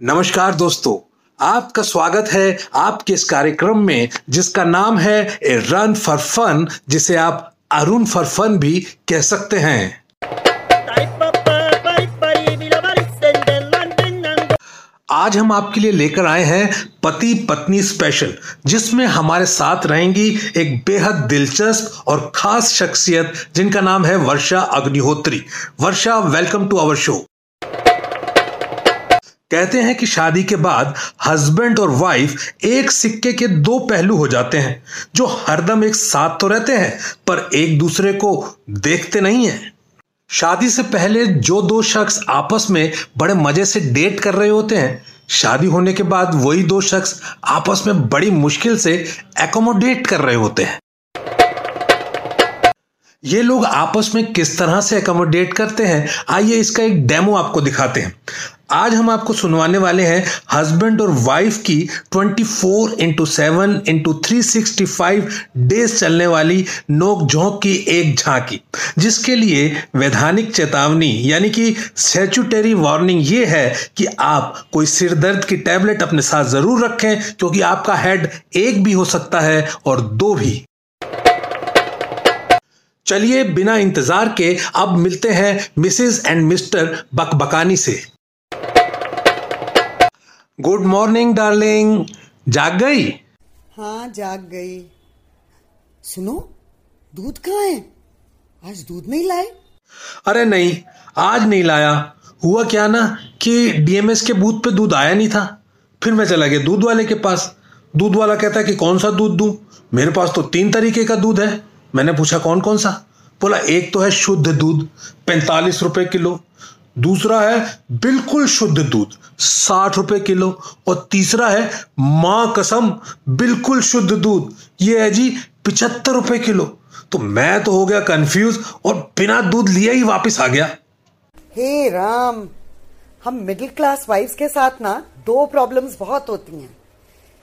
नमस्कार दोस्तों, आपका स्वागत है आपके इस कार्यक्रम में, जिसका नाम है ए रन फॉर फन, जिसे आप अरुण फॉर फन भी कह सकते हैं। आज हम आपके लिए लेकर आए हैं पति पत्नी स्पेशल जिसमें हमारे साथ रहेंगी एक बेहद दिलचस्प और खास शख्सियत, जिनका नाम है Varsha Agnihotri. Varsha welcome to our show कहते हैं कि शादी के बाद हस्बैंड और वाइफ एक सिक्के के दो पहलू हो जाते हैं, जो हरदम एक साथ तो रहते हैं, पर एक दूसरे को देखते नहीं हैं। शादी से पहले जो दो शख्स आपस में बड़े मज़े से डेट कर रहे होते हैं, शादी होने के बाद वही दो शख्स आपस में बड़ी मुश्किल से एकोमोडेट कर रहे होते हैं। ये लोग आपस में किस तरह से एकोमोडेट करते हैं? आइए इसका एक डेमो आपको दिखाते हैं। आज हम आपको सुनवाने वाले हैं हस्बैंड और वाइफ की 24 four into seven into three days चलने वाली नोक झोंक की एक झांकी, जिसके लिए वैधानिक चेतावनी, यानी कि स्टेचुटरी वार्निंग ये है कि आप कोई सिर दर्द की टैबलेट अपने साथ ज़रूर रखें, क्योंकि आपका हेड एक भी हो सकता है और दो भी। चलिए बिना इंतज़ार के अब मिलते हैं मिसेस एंड मिस्टर बकबकानी से। Good morning darling. जाग गई? हाँ जाग गई। सुनो दूध कहाँ है? आज दूध नहीं लाए? अरे नहीं आज नहीं लाया। हुआ क्या ना कि डीएमएस के बूथ पे दूध आया नहीं था। फिर मैं चला गया दूध वाले के पास। दूध वाला कहता है कि कौन सा दूध दूँ? मेरे पास तो तीन तरीके का दूध है। मैंने पूछा कौन कौन सा? बोला, एक तो है शुद्ध दूध, पैंतालीस रुपए किलो। दूसरा है बिल्कुल शुद्ध दूध, साठ रुपए किलो। और तीसरा है माँ कसम, बिल्कुल शुद्ध दूध। ये है जी पिछहत्तर रुपए किलो। तो मैं तो हो गया कंफ्यूज और बिना दूध लिए ही वापस आ गया। हे राम, हम मिडिल क्लास वाइफ्स के साथ ना दो प्रॉब्लम्स बहुत होती हैं।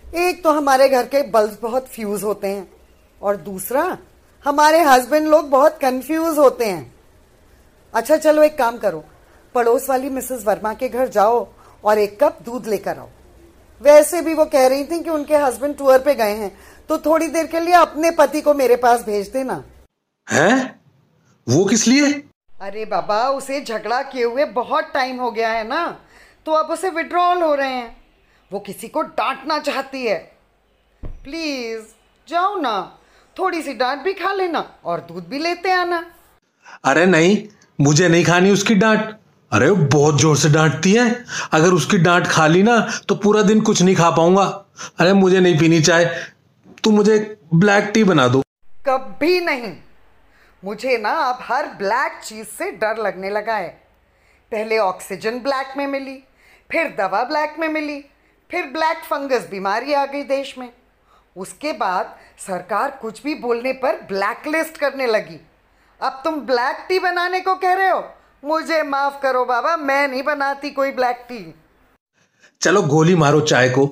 एक तो हमारे घर के बल्ब बहुत फ्यूज होते हैं और दूसरा हमारे हस्बैंड लोग बहुत कंफ्यूज होते हैं। अच्छा चलो एक काम करो। पड़ोस वाली मिसेस वर्मा के घर जाओ और एक कप दूध लेकर आओ। वैसे भी वो कह रही थी कि उनके हस्बैंड टूर पे गए हैं। तो थोड़ी देर के लिए अपने पति को मेरे पास भेज देना। है? वो किस लिए? अरे बाबा उसे झगड़ा किए हुए बहुत टाइम हो गया है ना। तो अब उसे विड्रॉल हो रहे हैं। वो किसी को डांटना चाहती है। प्लीज़ जाओ ना। थोड़ी सी डांट भी खा लेना और दूध भी लेते आना। अरे नहीं मुझे नहीं खानी उसकी डांट। अरे वो बहुत ज़ोर से डांटती है। अगर उसकी डांट खा ली ना तो पूरा दिन कुछ नहीं खा पाऊँगा। अरे मुझे नहीं पीनी चाय। तू मुझे ब्लैक टी बना दो। कभी नहीं। मुझे ना अब हर ब्लैक चीज़ से डर लगने लगा है। पहले ऑक्सीजन ब्लैक में मिली फिर दवा ब्लैक में मिली फिर ब्लैक फंगस बीमारी आ गई देश में। उसके बाद सरकार कुछ भी बोलने पर ब्लैक लिस्ट करने लगी। अब तुम ब्लैक टी बनाने को कह रहे हो? मुझे माफ़ करो बाबा मैं नहीं बनाती कोई ब्लैक टी चलो गोली मारो चाय को।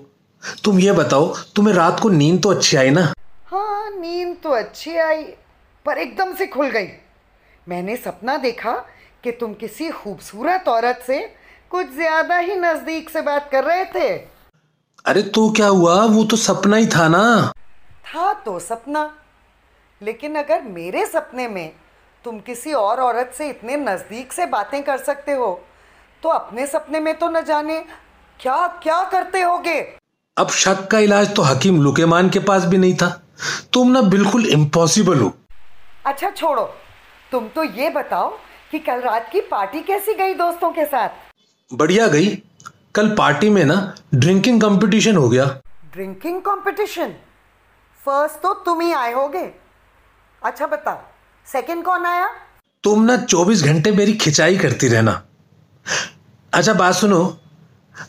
तुम ये बताओ तुम्हें रात को नींद तो अच्छी आई ना? हाँ नींद तो अच्छी आई पर एकदम से खुल गई। मैंने सपना देखा कि तुम किसी खूबसूरत औरत से कुछ ज़्यादा ही नज़दीक से बात कर रहे थे। अरे तो क्या हुआ? वो तो सपना ही था ना। था तो सपना। लेकिन अगर मेरे सपने में तुम किसी और औरत से इतने नज़दीक से बातें कर सकते हो तो अपने सपने में तो न जाने। क्या क्या करते होगे? अब शक का इलाज तो हकीम लुकेमान के पास भी नहीं था। तुम ना बिल्कुल इम्पॉसिबल हो। अच्छा छोड़ो। तुम तो ये बताओ कि कल रात की पार्टी कैसी गई दोस्तों के साथ? बढ़िया गई। कल पार्टी में ना ड्रिंकिंग कंपटीशन हो गया। Drinking competition? फ़र्स्ट तो तुम ही आए होगे। अच्छा बता सेकंड कौन आया? तुम ना चौबीस घंटे मेरी खिंचाई करती रहना। अच्छा बात सुनो।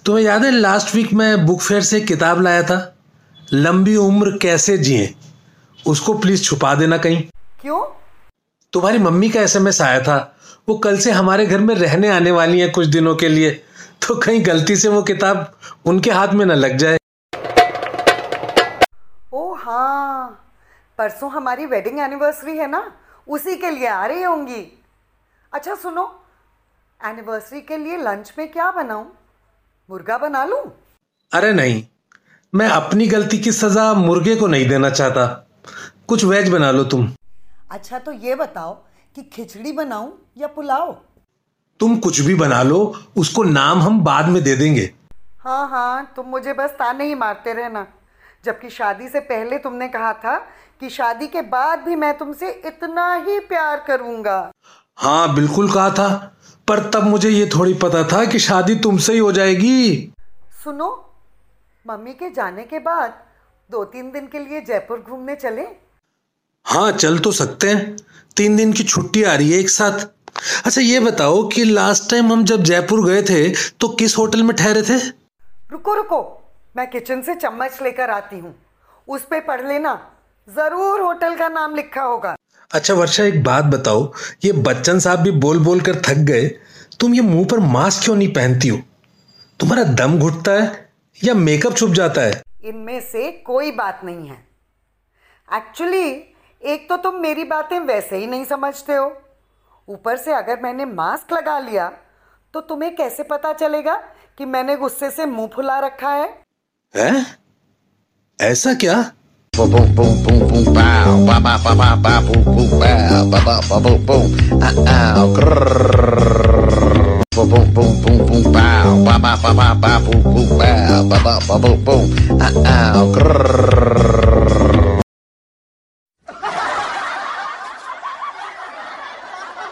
तुम्हें याद है लास्ट वीक मैं बुक फेयर से किताब लाया था? लंबी उम्र कैसे जिए? उसको प्लीज़ छुपा देना कहीं। क्यों? तुम्हारी मम्मी का एसएमएस आया था। वो कल से हमारे घर में रहने आने वाली है कुछ दिनों के लिए। तो कहीं गलती से वो किताब उनके हाथ में न लग जाए। ओ हाँ परसों हमारी वेडिंग एनिवर्सरी है ना? उसी के लिए आ रही होंगी। अच्छा सुनो एनिवर्सरी के लिए लंच में क्या बनाऊँ? मुर्गा बना लूँ? अरे नहीं मैं अपनी गलती की सजा मुर्गे को नहीं देना चाहता। कुछ वेज बना लो तुम। अच्छा तो ये बताओ कि खिचड़ी बनाऊँ या पुलाव? तुम कुछ भी बना लो उसको नाम हम बाद में दे देंगे। हाँ हाँ तुम मुझे बस ताने ही मारते रहना। जबकि शादी से पहले तुमने कहा था कि शादी के बाद भी मैं तुमसे इतना ही प्यार करूँगा। हाँ बिल्कुल कहा था पर तब मुझे ये थोड़ी पता था कि शादी तुमसे ही हो जाएगी। सुनो मम्मी के जाने के बाद दो तीन दिन के लिए जयपुर घूमने चले? हाँ चल तो सकते हैं। तीन दिन की छुट्टी आ रही है एक साथ। अच्छा ये बताओ कि लास्ट टाइम हम जब जयपुर गए थे तो किस होटल में ठहरे थे? रुको रुको। मैं किचन से चम्मच लेकर आती हूँ। उस पे पढ़ लेना। ज़रूर होटल का नाम लिखा होगा। अच्छा वर्षा एक बात बताओ। ये बच्चन साहब भी बोल बोल कर थक गए। तुम ये मुँह पर मास्क क्यों नहीं पहनती हो? तुम्हारा दम घुटता है या मेकअप छुप जाता है? इनमें से कोई बात नहीं है। एक्चुअली एक तो तुम मेरी बातें वैसे ही नहीं समझते हो। ऊपर से अगर मैंने मास्क लगा लिया तो तुम्हें कैसे पता चलेगा कि मैंने गुस्से से मुँह फुला रखा है हैं? ऐसा क्या